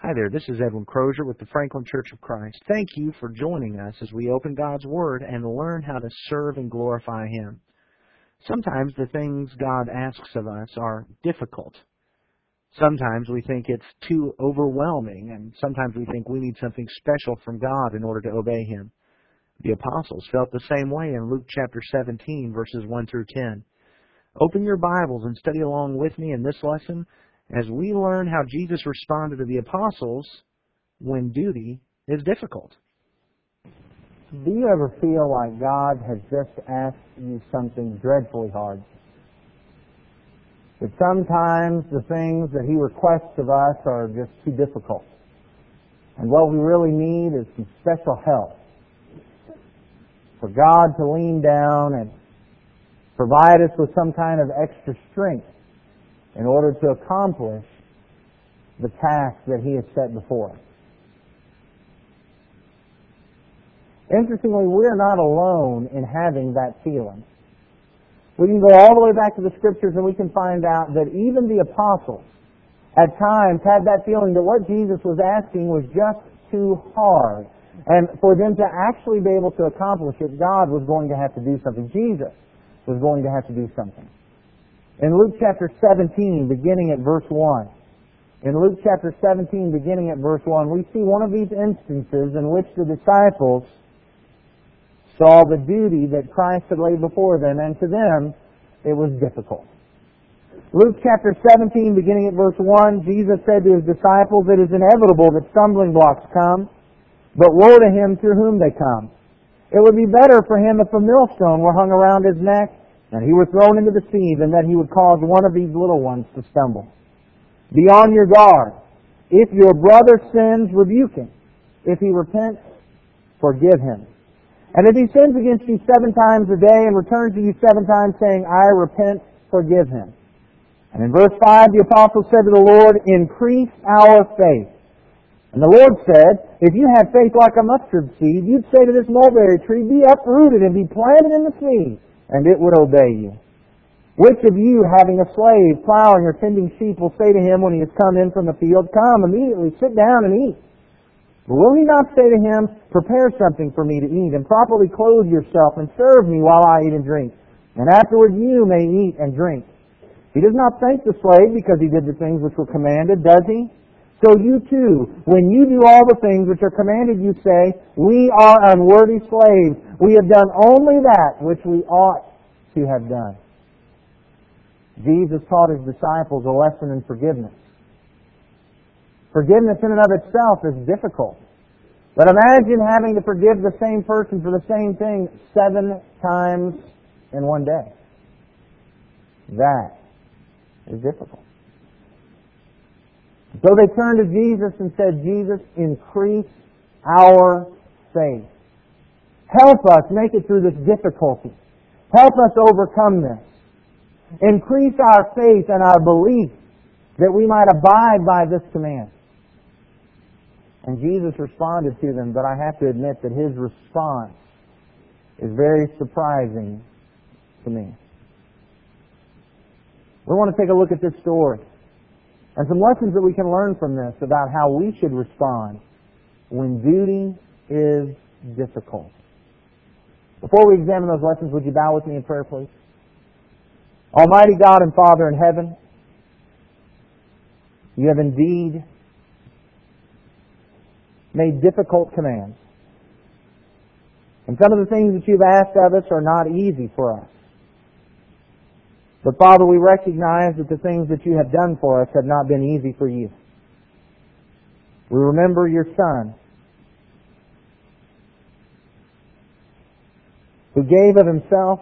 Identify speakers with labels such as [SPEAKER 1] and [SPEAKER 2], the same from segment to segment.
[SPEAKER 1] Hi there, this is Edwin Crozier with the Franklin Church of Christ. Thank you for joining us as we open God's Word and learn how to serve and glorify Him. Sometimes the things God asks of us are difficult. Sometimes we think it's too overwhelming, and sometimes we think we need something special from God in order to obey Him. The apostles felt the same way in Luke chapter 17, verses 1 through 10. Open your Bibles and study along with me in this lesson as we learn how Jesus responded to the apostles when duty is difficult.
[SPEAKER 2] Do you ever feel like God has just asked you something dreadfully hard? That sometimes the things that He requests of us are just too difficult. And what we really need is some special help. For God to lean down and provide us with some kind of extra strength in order to accomplish the task that He has set before us. Interestingly, we're not alone in having that feeling. We can go all the way back to the scriptures and we can find out that even the apostles at times had that feeling that what Jesus was asking was just too hard. And for them to actually be able to accomplish it, God was going to have to do something. Jesus was going to have to do something. In Luke chapter 17, beginning at verse 1, in Luke chapter 17, beginning at verse 1, we see one of these instances in which the disciples saw the duty that Christ had laid before them, and to them it was difficult. Luke chapter 17, beginning at verse 1, Jesus said to his disciples, It is inevitable that stumbling blocks come, but woe to him through whom they come. It would be better for him if a millstone were hung around his neck and he were thrown into the sea, and that he would cause one of these little ones to stumble. Be on your guard. If your brother sins, rebuke him. If he repents, forgive him. And if he sins against you seven times a day and returns to you seven times saying, I repent, forgive him. And in verse 5, the apostle said to the Lord, Increase our faith. And the Lord said, If you had faith like a mustard seed, you'd say to this mulberry tree, Be uprooted and be planted in the sea and it would obey you. Which of you, having a slave plowing or tending sheep, will say to him when he has come in from the field, Come immediately, sit down and eat? But will he not say to him, Prepare something for me to eat, and properly clothe yourself, and serve me while I eat and drink? And afterward you may eat and drink. He does not thank the slave because he did the things which were commanded, does he? So you too, when you do all the things which are commanded, you say, We are unworthy slaves. We have done only that which we ought to have done. Jesus taught his disciples a lesson in forgiveness. Forgiveness in and of itself is difficult. But imagine having to forgive the same person for the same thing seven times in one day. That is difficult. So they turned to Jesus and said, Jesus, increase our faith. Help us make it through this difficulty. Help us overcome this. Increase our faith and our belief that we might abide by this command. And Jesus responded to them, but I have to admit that his response is very surprising to me. We want to take a look at this story and some lessons that we can learn from this about how we should respond when duty is difficult. Before we examine those lessons, would you bow with me in prayer, please? Almighty God and Father in heaven, you have indeed made difficult commands. And some of the things that you've asked of us are not easy for us. But Father, we recognize that the things that you have done for us have not been easy for you. We remember your Son, who gave of himself,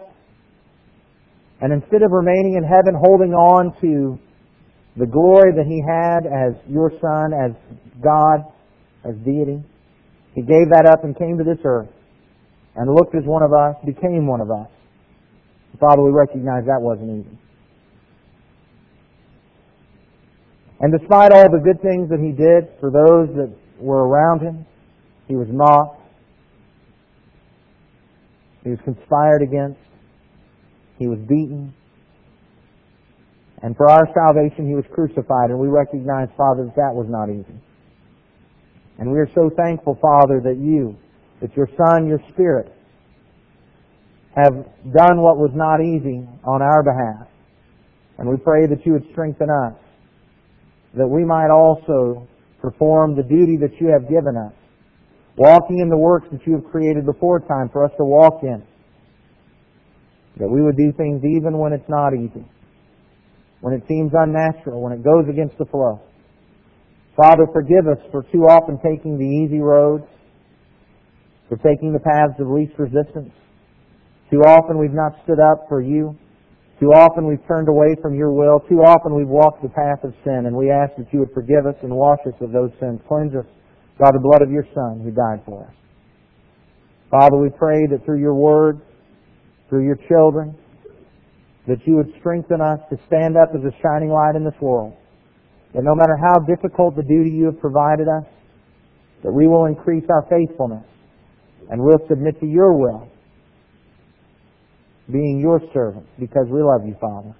[SPEAKER 2] and instead of remaining in heaven holding on to the glory that he had as your Son, as God, as deity, he gave that up and came to this earth and looked as one of us, became one of us. Father, we recognize that wasn't easy. And despite all the good things that he did for those that were around him, he was mocked. He was conspired against. He was beaten. And for our salvation, he was crucified. And we recognize, Father, that that was not easy. And we are so thankful, Father, that you, that your Son, your Spirit, have done what was not easy on our behalf. And we pray that you would strengthen us, that we might also perform the duty that you have given us, walking in the works that you have created before time for us to walk in, that we would do things even when it's not easy, when it seems unnatural, when it goes against the flow. Father, forgive us for too often taking the easy roads, for taking the paths of least resistance. Too often we've not stood up for you. Too often we've turned away from your will. Too often we've walked the path of sin, and we ask that you would forgive us and wash us of those sins. Cleanse us by the blood of your Son who died for us. Father, we pray that through your word, through your children, that you would strengthen us to stand up as a shining light in this world. That no matter how difficult the duty you have provided us, that we will increase our faithfulness and we'll submit to your will being your servants because we love you, Father.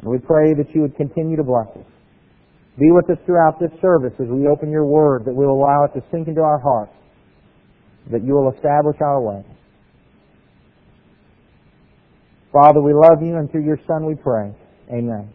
[SPEAKER 2] And we pray that you would continue to bless us. Be with us throughout this service as we open your word, that we will allow it to sink into our hearts, that you will establish our way. Father, we love you, and through your Son we pray. Amen.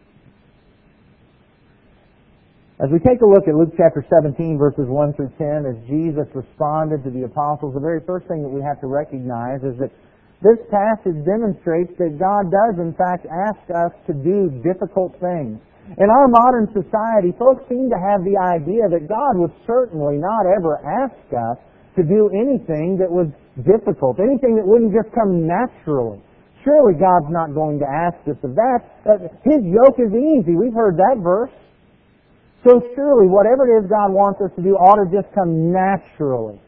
[SPEAKER 2] As we take a look at Luke chapter 17, verses 1 through 10, as Jesus responded to the apostles, the very first thing that we have to recognize is that this passage demonstrates that God does, in fact, ask us to do difficult things. In our modern society, folks seem to have the idea that God would certainly not ever ask us to do anything that was difficult, anything that wouldn't just come naturally. Surely God's not going to ask us of that. Uh, His yoke is easy. We've heard that verse. So surely whatever it is God wants us to do ought to just come naturally.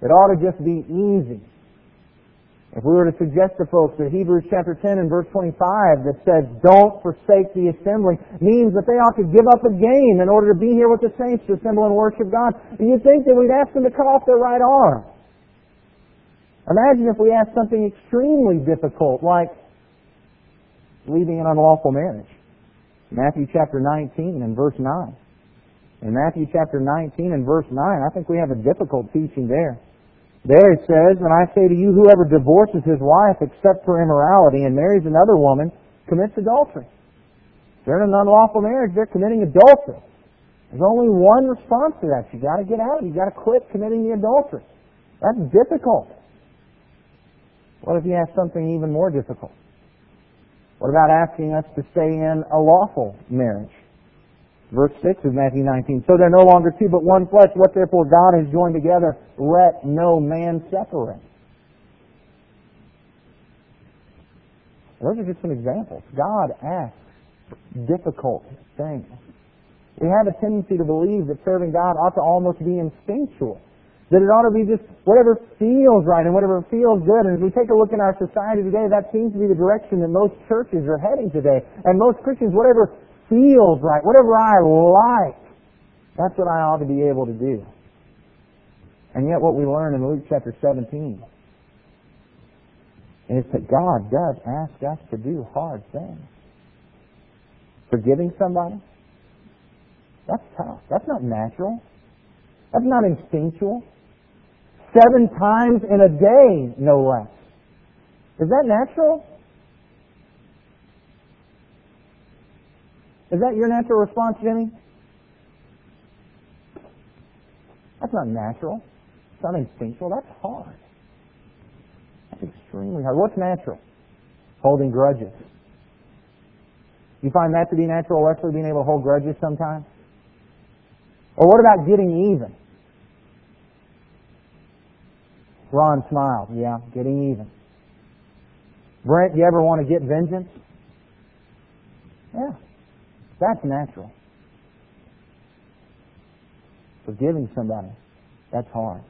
[SPEAKER 2] It ought to just be easy. If we were to suggest to folks that Hebrews chapter 10 and verse 25 that says, don't forsake the assembly, means that they ought to give up a game in order to be here with the saints to assemble and worship God, you'd think that we'd ask them to cut off their right arm. Imagine if we asked something extremely difficult, like leaving an unlawful marriage. Matthew chapter 19 and verse 9. In Matthew chapter 19 and verse 9, I think we have a difficult teaching there. There it says, And I say to you, whoever divorces his wife except for immorality and marries another woman commits adultery. If they're in an unlawful marriage, they're committing adultery. There's only one response to that. You've got to get out. Of it. You've got to quit committing the adultery. That's difficult. What if you ask something even more difficult? What about asking us to stay in a lawful marriage? Verse 6 of Matthew 19. So they're no longer two, but one flesh. What therefore God has joined together, let no man separate. Those are just some examples. God asks difficult things. We have a tendency to believe that serving God ought to almost be instinctual. That it ought to be just whatever feels right and whatever feels good. And as we take a look in our society today, that seems to be the direction that most churches are heading today. And most Christians, whatever feels right, whatever I like, that's what I ought to be able to do. And yet what we learn in Luke chapter 17 is that God does ask us to do hard things. Forgiving somebody, that's tough. That's not natural. That's not instinctual. Seven times in a day, no less. Is that natural? Is that your natural response, Jimmy? That's not natural. It's not instinctual. That's hard. That's extremely hard. What's natural? Holding grudges. You find that to be natural, Wesley, being able to hold grudges sometimes? Or what about getting even? Ron smiled. Yeah, getting even. Brent, you ever want to get vengeance? Yeah. That's natural. Forgiving somebody, that's hard.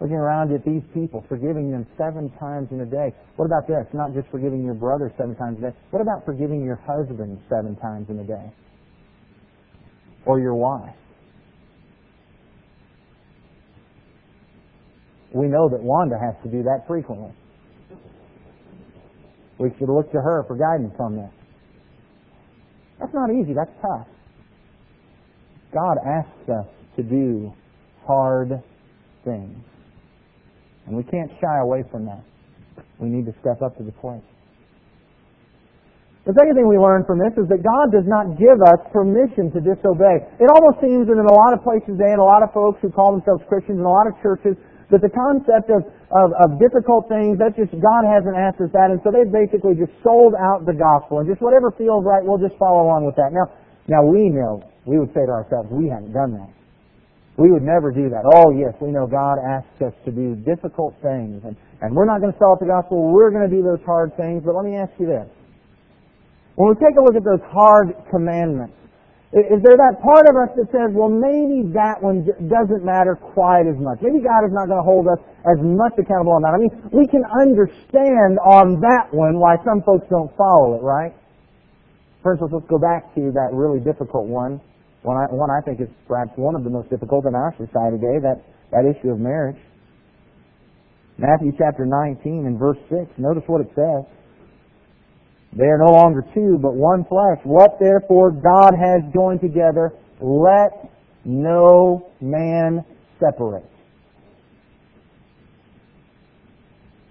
[SPEAKER 2] Looking around at these people, forgiving them seven times in a day. What about this? Not just forgiving your brother seven times a day. What about forgiving your husband seven times in a day? Or your wife? We know that Wanda has to do that frequently. We should look to her for guidance on that. That's not easy. That's tough. God asks us to do hard things. And we can't shy away from that. We need to step up to the plate. The second thing we learn from this is that God does not give us permission to disobey. It almost seems that in a lot of places today, and a lot of folks who call themselves Christians, and a lot of churches, that the concept of, of, of difficult things, that's just, God hasn't asked us that, and so they've basically just sold out the gospel, and just whatever feels right, we'll just follow along with that. Now, now we know, we would say to ourselves, we haven't done that. We would never do that. Oh yes, we know God asks us to do difficult things, and, and we're not going to sell out the gospel, we're going to do those hard things, but let me ask you this. When we take a look at those hard commandments, is there that part of us that says, well, maybe that one doesn't matter quite as much? Maybe God is not going to hold us as much accountable on that. I mean, we can understand on that one why some folks don't follow it, right? For instance, let's go back to that really difficult one. One I, one I think is perhaps one of the most difficult in our society today, that, that issue of marriage. Matthew chapter 19 and verse 6, notice what it says. They are no longer two, but one flesh. What therefore God has joined together, let no man separate.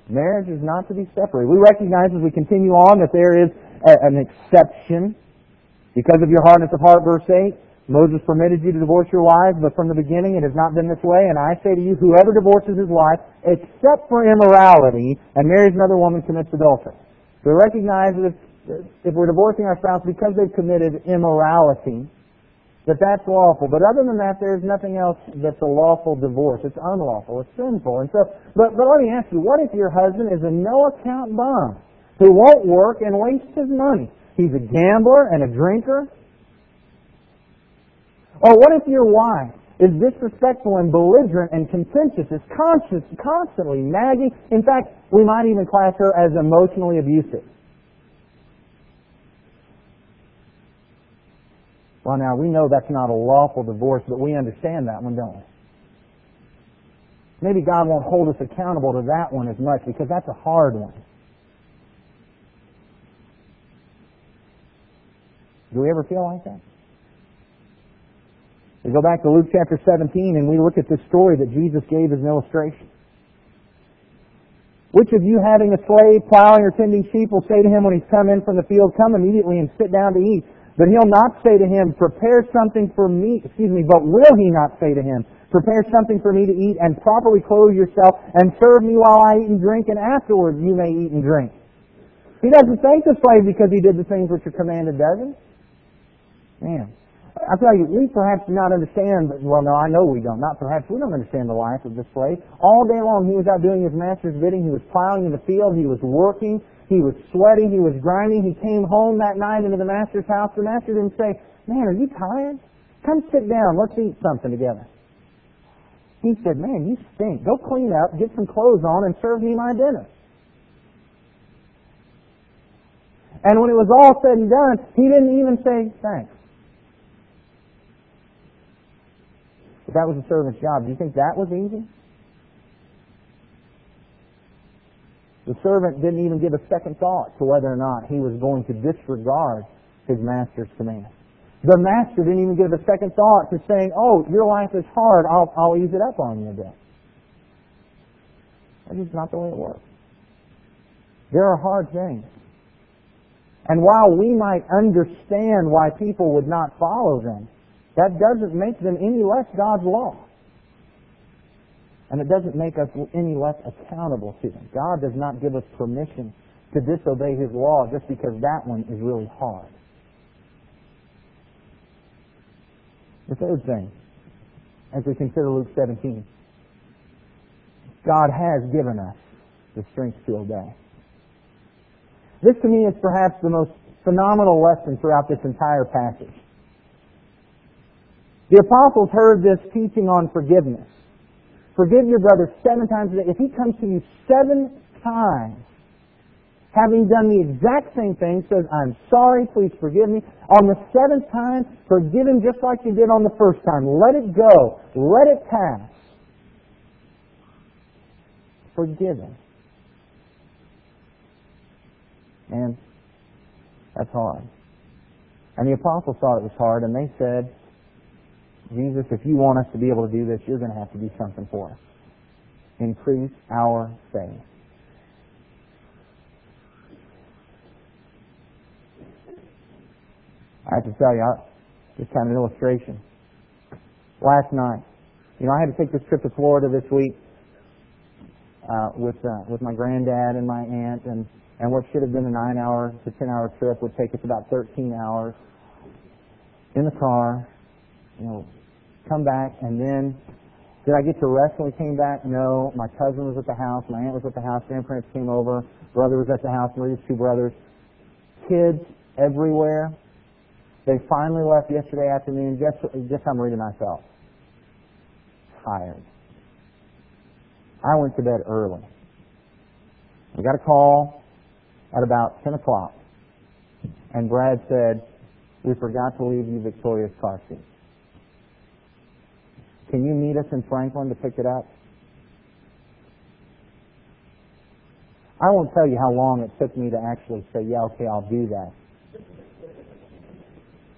[SPEAKER 2] Marriage is not to be separated. We recognize as we continue on that there is a, an exception. Because of your hardness of heart, verse 8, Moses permitted you to divorce your wives, but from the beginning it has not been this way. And I say to you, whoever divorces his wife, except for immorality, and marries another woman, commits adultery. We recognize that if, if we're divorcing our spouse because they've committed immorality, that that's lawful. But other than that, there's nothing else that's a lawful divorce. It's unlawful. It's sinful. And so, but, but let me ask you, what if your husband is a no-account bum who won't work and wastes his money? He's a gambler and a drinker. Or what if your wife is disrespectful and belligerent and contentious, is conscious, constantly nagging. In fact, we might even class her as emotionally abusive. Well, now, we know that's not a lawful divorce, but we understand that one, don't we? Maybe God won't hold us accountable to that one as much because that's a hard one. Do we ever feel like that? We go back to Luke chapter 17 and we look at this story that Jesus gave as an illustration. Which of you having a slave plowing or tending sheep will say to him when he's come in from the field, come immediately and sit down to eat? But he'll not say to him, prepare something for me, excuse me, but will he not say to him, prepare something for me to eat and properly clothe yourself and serve me while I eat and drink and afterwards you may eat and drink? He doesn't thank the slave because he did the things which are commanded, does he? Man, I tell you, we perhaps do not understand, but, well, no, I know we don't. Not perhaps, we don't understand the life of this slave. All day long, he was out doing his master's bidding. He was plowing in the field. He was working. He was sweating. He was grinding. He came home that night into the master's house. The master didn't say, man, are you tired? Come sit down. Let's eat something together. He said, man, you stink. Go clean up, get some clothes on, and serve me my dinner. And when it was all said and done, he didn't even say thanks. If that was a servant's job, do you think that was easy? The servant didn't even give a second thought to whether or not he was going to disregard his master's command. The master didn't even give a second thought to saying, oh, your life is hard, I'll, I'll ease it up on you a bit. That's just not the way it works. There are hard things. And while we might understand why people would not follow them, that doesn't make them any less God's law. And it doesn't make us any less accountable to them. God does not give us permission to disobey His law just because that one is really hard. The third thing, as we consider Luke 17, God has given us the strength to obey. This to me is perhaps the most phenomenal lesson throughout this entire passage. The apostles heard this teaching on forgiveness. Forgive your brother seven times a day. If he comes to you seven times, having done the exact same thing, says, I'm sorry, please forgive me. On the seventh time, forgive him just like you did on the first time. Let it go. Let it pass. Forgive him. And that's hard. And the apostles thought it was hard, and they said, Jesus, if you want us to be able to do this, you're going to have to do something for us. Increase our faith. I have to tell you, I, just kind of an illustration. Last night, you know, I had to take this trip to Florida this week uh, with uh, with my granddad and my aunt, and and what should have been a nine-hour to ten-hour trip would take us about 13 hours in the car. You know, come back, and then did I get to rest when we came back? No. My cousin was at the house, my aunt was at the house, grandparents came over, brother was at the house, and two brothers, kids everywhere. They finally left yesterday afternoon. Guess, guess how Marie and I felt? Tired. I went to bed early. We got a call at about 10 o'clock, and Brad said, we forgot to leave you Victoria's car seat. Can you meet us in Franklin to pick it up? I won't tell you how long it took me to actually say, yeah, okay, I'll do that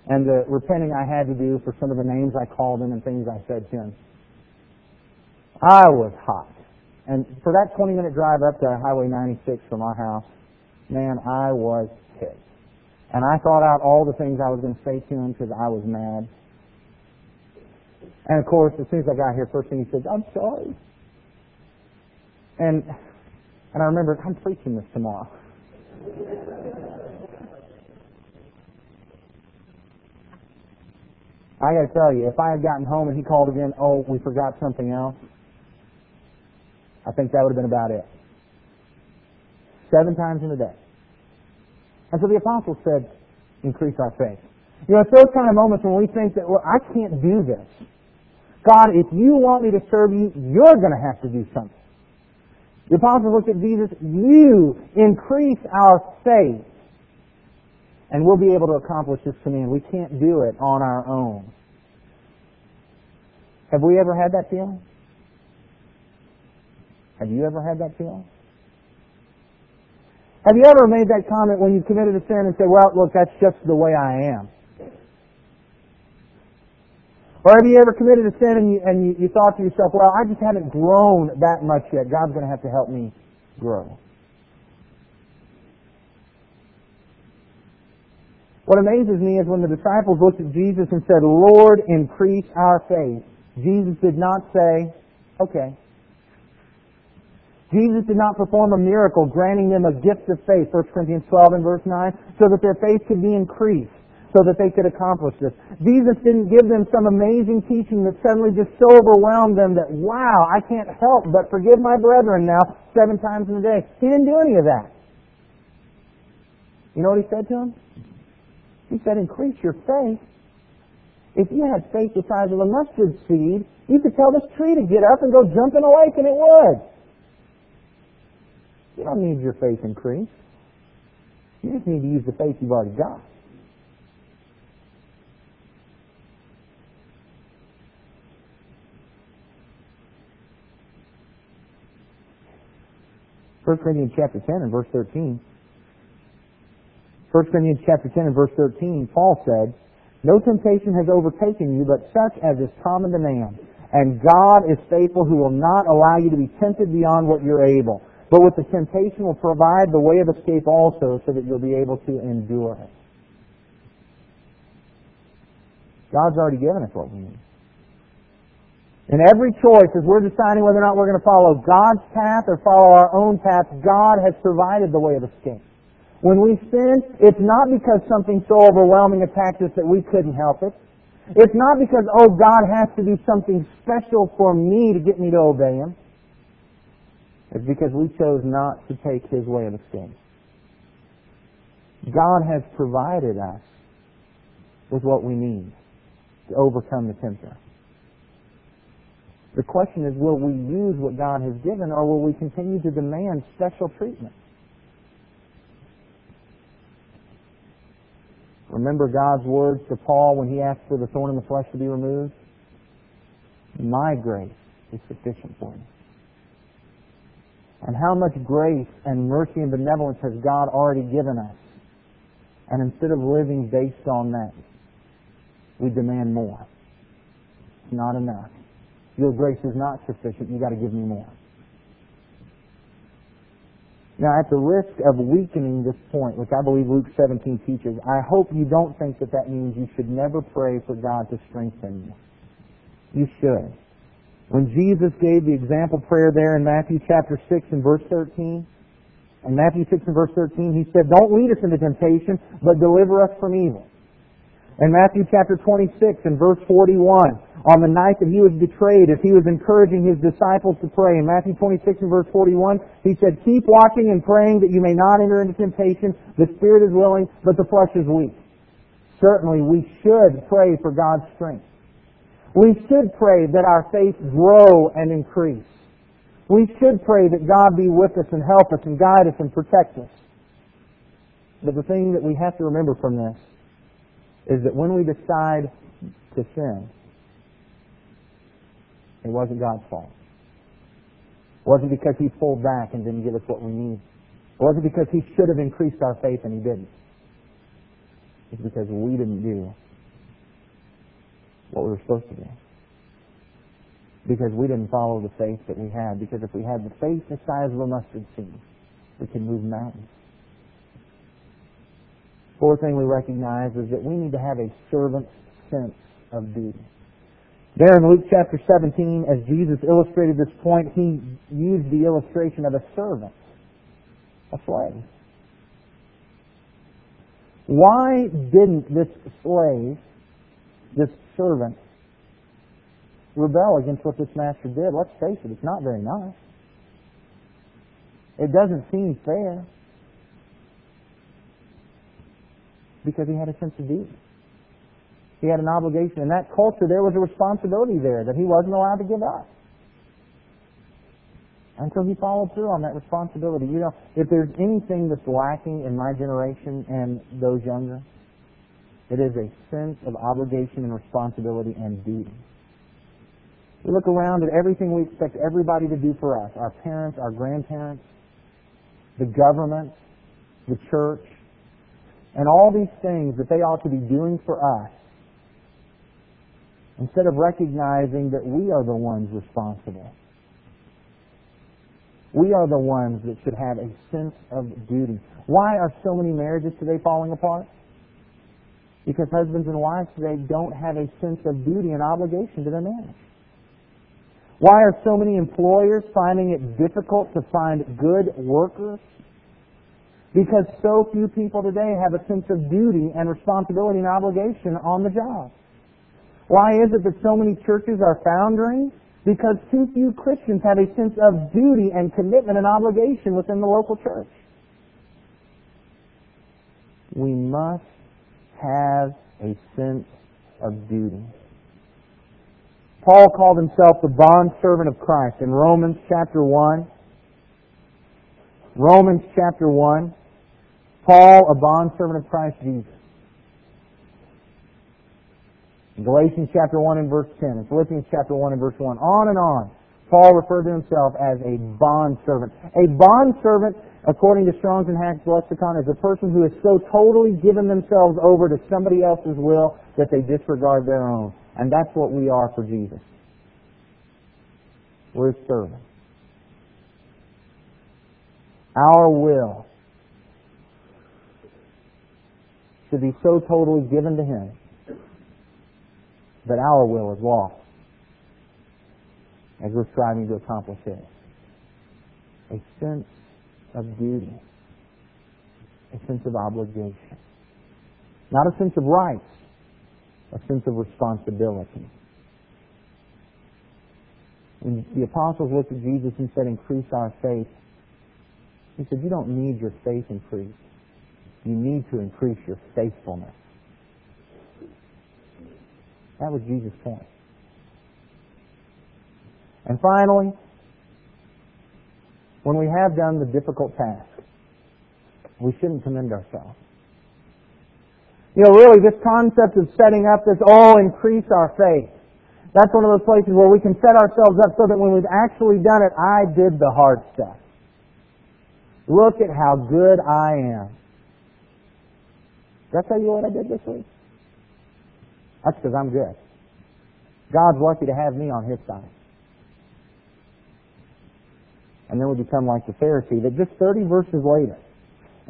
[SPEAKER 2] and the repenting I had to do for some of the names I called him and things I said to him. I was hot. And for that 20 minute drive up to Highway 96 from our house, man, I was pissed. And I thought out all the things I was going to say to him because I was mad. And of course, as soon as I got here, first thing he said, I'm sorry. And, and I remember, I'm preaching this tomorrow. I got to tell you, if I had gotten home and he called again, oh, we forgot something else, I think that would have been about it. Seven times in a day. And so the apostles said, increase our faith. You know, it's those kind of moments when we think that, well, I can't do this. God, if you want me to serve you, you're going to have to do something. The apostles looked at Jesus, you increase our faith and we'll be able to accomplish this command. We can't do it on our own. Have we ever had that feeling? Have you ever had that feeling? Have you ever made that comment when you committed a sin and said, well, look, that's just the way I am? Or have you ever committed a sin and you, and you, you thought to yourself, well, I just haven't grown that much yet. God's going to have to help me grow. What amazes me is when the disciples looked at Jesus and said, Lord, increase our faith. Jesus did not say, okay. Jesus did not perform a miracle granting them a gift of faith, 1 Corinthians 12 and verse 9, so that their faith could be increased, so that they could accomplish this. Jesus didn't give them some amazing teaching that suddenly just so overwhelmed them that, wow, I can't help but forgive my brethren now seven times in a day. He didn't do any of that. You know what he said to them? He said, increase your faith. If you had faith the size of a mustard seed, you could tell this tree to get up and go jump in a lake and it would. You don't need your faith increased. You just need to use the faith you've already got. First Corinthians chapter 10 and verse 13 1 Corinthians chapter 10 and verse 13, Paul said, No temptation has overtaken you, but such as is common to man. And God is faithful who will not allow you to be tempted beyond what you're able. But with the temptation will provide the way of escape also so that you'll be able to endure it. God's already given us what we need. In every choice, as we're deciding whether or not we're going to follow God's path or follow our own path, God has provided the way of escape. When we sin, it's not because something so overwhelming attacked us that we couldn't help it. It's not because, oh, God has to do something special for me to get me to obey Him. It's because we chose not to take His way of escape. God has provided us with what we need to overcome the tempter. The question is, will we use what God has given or will we continue to demand special treatment? Remember God's words to Paul when he asked for the thorn in the flesh to be removed? My grace is sufficient for you. And how much grace and mercy and benevolence has God already given us? And instead of living based on that, we demand more. It's not enough. Your grace is not sufficient. You've got to give me more. Now, at the risk of weakening this point, which I believe Luke 17 teaches, I hope you don't think that that means you should never pray for God to strengthen you. You should. When Jesus gave the example prayer there in Matthew chapter 6 and verse 13, in Matthew 6 and verse 13, he said, Don't lead us into temptation, but deliver us from evil. In Matthew chapter 26 and verse 41, on the night that he was betrayed, as he was encouraging his disciples to pray, in Matthew 26 and verse 41, he said, Keep watching and praying that you may not enter into temptation. The spirit is willing, but the flesh is weak. Certainly we should pray for God's strength. We should pray that our faith grow and increase. We should pray that God be with us and help us and guide us and protect us. But the thing that we have to remember from this is that when we decide to sin, it wasn't God's fault. It wasn't because He pulled back and didn't give us what we need. It wasn't because He should have increased our faith and He didn't. It's because we didn't do what we were supposed to do. Because we didn't follow the faith that we had. Because if we had the faith the size of a mustard seed, we could move mountains. Fourth thing we recognize is that we need to have a servant's sense of duty. There in Luke chapter 17, as Jesus illustrated this point, he used the illustration of a servant, a slave. Why didn't this slave, this servant, rebel against what this master did? Let's face it, it's not very nice. It doesn't seem fair. because he had a sense of duty. He had an obligation. In that culture, there was a responsibility there that he wasn't allowed to give up until he followed through on that responsibility. You know, if there's anything that's lacking in my generation and those younger, it is a sense of obligation and responsibility and duty. We look around at everything we expect everybody to do for us our parents, our grandparents, the government, the church, and all these things that they ought to be doing for us instead of recognizing that we are the ones responsible. We are the ones that should have a sense of duty. Why are so many marriages today falling apart? Because husbands and wives today don't have a sense of duty and obligation to their marriage. Why are so many employers finding it difficult to find good workers because so few people today have a sense of duty and responsibility and obligation on the job. Why is it that so many churches are foundering? Because too few Christians have a sense of duty and commitment and obligation within the local church. We must have a sense of duty. Paul called himself the bond servant of Christ in Romans chapter 1. Romans chapter 1. Paul, a bondservant of Christ Jesus. Galatians chapter 1 and verse 10, in Philippians chapter 1 and verse 1, on and on, Paul referred to himself as a bondservant. A bondservant, according to Strong's and Hack's lexicon, is a person who has so totally given themselves over to somebody else's will that they disregard their own. And that's what we are for Jesus. We're his servants. Our will should be so totally given to Him that our will is lost as we're striving to accomplish it. A sense of duty, a sense of obligation. Not a sense of rights, a sense of responsibility. When the apostles looked at Jesus and said, increase our faith, he said, You don't need your faith increased. You need to increase your faithfulness. That was Jesus' point. And finally, when we have done the difficult task, we shouldn't commend ourselves. You know, really, this concept of setting up this, oh, increase our faith. That's one of those places where we can set ourselves up so that when we've actually done it, I did the hard stuff. Look at how good I am. I tell you what I did this week? That's because I'm good. God's lucky to have me on his side. And then we become like the Pharisee that just 30 verses later,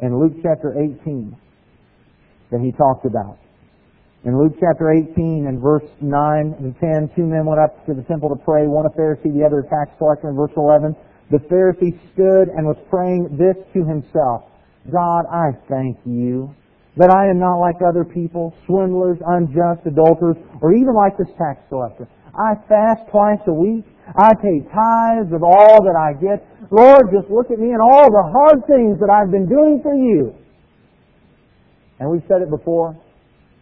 [SPEAKER 2] in Luke chapter 18, that he talked about. In Luke chapter 18 and verse 9 and 10, two men went up to the temple to pray, one a Pharisee, the other a tax collector. In verse 11, the Pharisee stood and was praying this to himself. God, I thank you that I am not like other people, swindlers, unjust, adulterers, or even like this tax collector. I fast twice a week. I pay tithes of all that I get. Lord, just look at me and all the hard things that I've been doing for you. And we've said it before.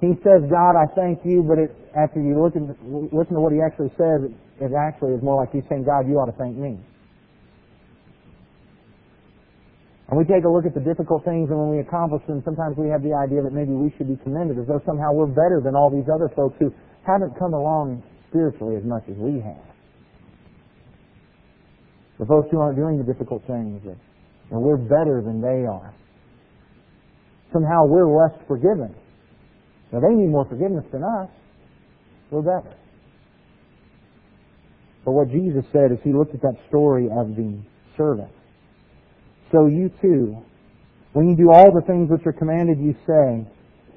[SPEAKER 2] He says, God, I thank you, but it, after you look and listen to what he actually says, it actually is more like he's saying, God, you ought to thank me. And we take a look at the difficult things, and when we accomplish them, sometimes we have the idea that maybe we should be commended as though somehow we're better than all these other folks who haven't come along spiritually as much as we have. The folks who aren't doing the difficult things, and we're better than they are. Somehow we're less forgiven. Now they need more forgiveness than us. We're better. But what Jesus said is he looked at that story of the servant so you too, when you do all the things which are commanded, you say,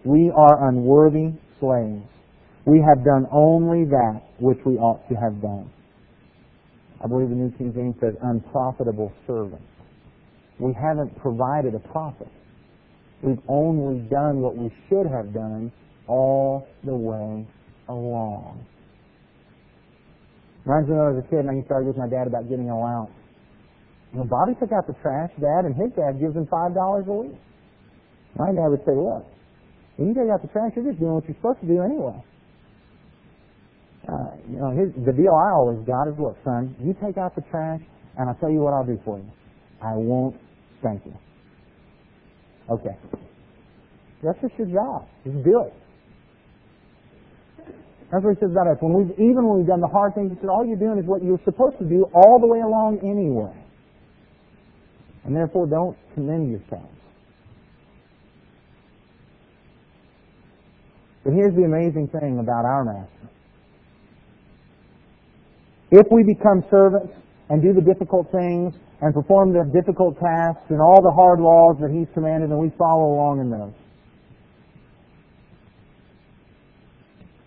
[SPEAKER 2] We are unworthy slaves. We have done only that which we ought to have done. I believe the New King James says, unprofitable servants. We haven't provided a profit. We've only done what we should have done all the way along. Reminds me when I was a kid and I used to argue with my dad about getting allowance. When Bobby took out the trash, Dad and his dad gives him five dollars a week. My dad would say, "Look, when you take out the trash, you're just doing what you're supposed to do anyway." Uh, you know, his, the deal I always got is, "Look, son, you take out the trash, and I'll tell you what I'll do for you. I won't thank you." Okay. That's just your job. Just do it. That's what he says about us. When we've, even when we've done the hard things, he said, all you're doing is what you're supposed to do all the way along anyway. And therefore, don't commend yourselves. But here's the amazing thing about our Master. If we become servants and do the difficult things and perform the difficult tasks and all the hard laws that He's commanded and we follow along in those,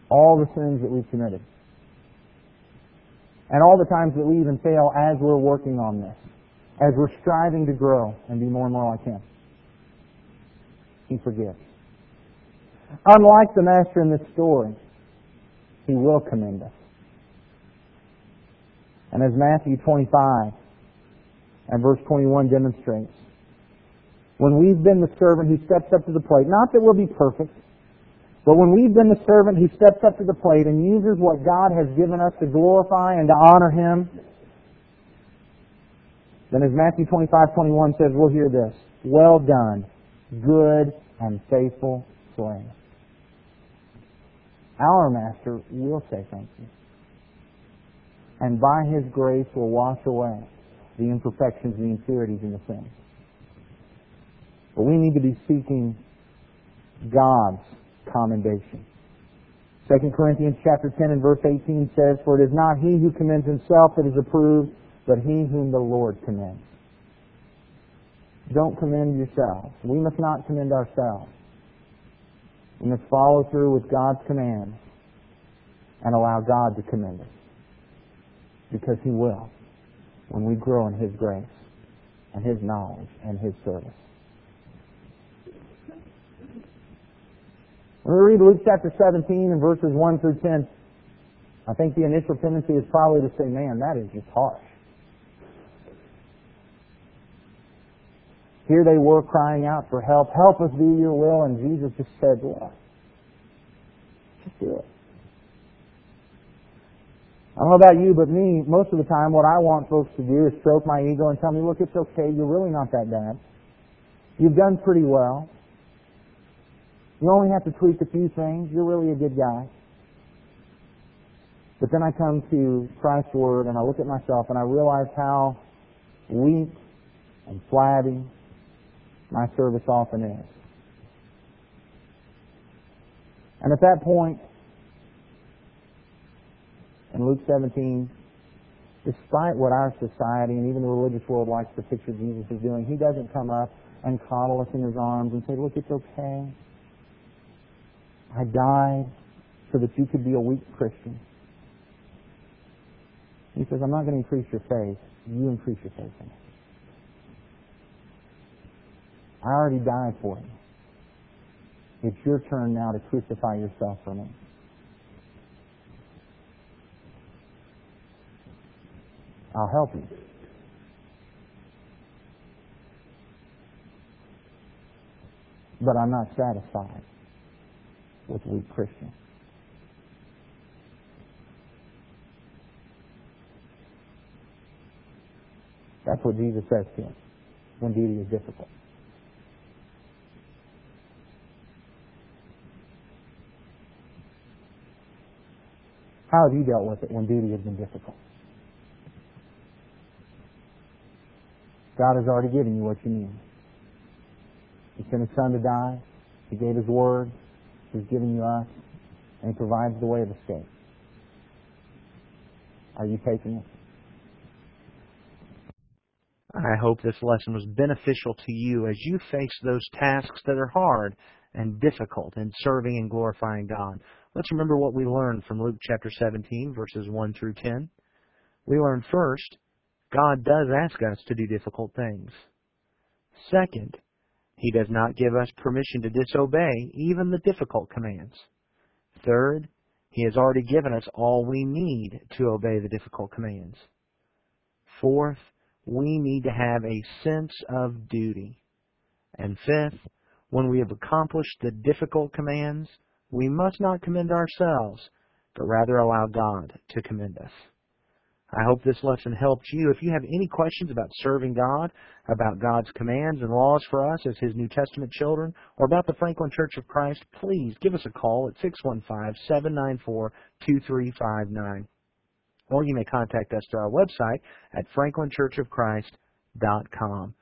[SPEAKER 2] all the sins that we've committed, and all the times that we even fail as we're working on this, as we're striving to grow and be more and more like Him. He forgives. Unlike the Master in this story, He will commend us. And as Matthew 25 and verse 21 demonstrates, when we've been the servant who steps up to the plate, not that we'll be perfect, but when we've been the servant who steps up to the plate and uses what God has given us to glorify and to honor Him, then as Matthew 25, 21 says, we'll hear this. Well done, good and faithful slave. Our Master will say thank you. And by His grace will wash away the imperfections, the impurities, and the sins. But we need to be seeking God's commendation. 2 Corinthians chapter 10 and verse 18 says, For it is not he who commends himself that is approved, but he whom the Lord commends. Don't commend yourselves. We must not commend ourselves. We must follow through with God's commands and allow God to commend us. Because He will when we grow in His grace and His knowledge and His service. When we read Luke chapter 17 and verses 1 through 10, I think the initial tendency is probably to say, man, that is just harsh. Here they were crying out for help. Help us do your will. And Jesus just said, what? Just do it. I don't know about you, but me, most of the time, what I want folks to do is stroke my ego and tell me, look, it's okay. You're really not that bad. You've done pretty well. You only have to tweak a few things. You're really a good guy. But then I come to Christ's Word and I look at myself and I realize how weak and flabby my service often is. And at that point, In Luke 17, despite what our society and even the religious world likes to picture Jesus as doing, he doesn't come up and coddle us in his arms and say, look, it's okay. I died so that you could be a weak Christian. He says, I'm not going to increase your faith. You increase your faith in. I already died for you. It's your turn now to crucify yourself for me. I'll help you. But I'm not satisfied with weak Christians. That's what Jesus says to him when duty is difficult. How have you dealt with it when duty has been difficult? God has already given you what you need. He sent His Son to die. He gave His Word. He's given you us. And He provides the way of escape. Are you taking it?
[SPEAKER 1] I hope this lesson was beneficial to you as you face those tasks that are hard and difficult in serving and glorifying God. Let's remember what we learned from Luke chapter 17, verses 1 through 10. We learned first, God does ask us to do difficult things. Second, He does not give us permission to disobey even the difficult commands. Third, He has already given us all we need to obey the difficult commands. Fourth, we need to have a sense of duty. And fifth, when we have accomplished the difficult commands, we must not commend ourselves, but rather allow God to commend us. I hope this lesson helped you. If you have any questions about serving God, about God's commands and laws for us as His New Testament children, or about the Franklin Church of Christ, please give us a call at 615-794-2359. Or you may contact us through our website at franklinchurchofchrist.com.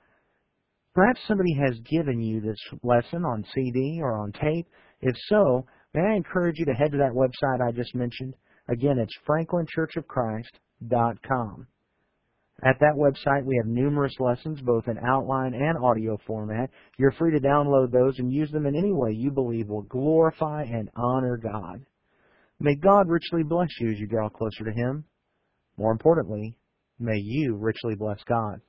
[SPEAKER 1] Perhaps somebody has given you this lesson on CD or on tape. If so, may I encourage you to head to that website I just mentioned? Again, it's franklinchurchofchrist.com. At that website, we have numerous lessons, both in outline and audio format. You're free to download those and use them in any way you believe will glorify and honor God. May God richly bless you as you draw closer to Him. More importantly, may you richly bless God.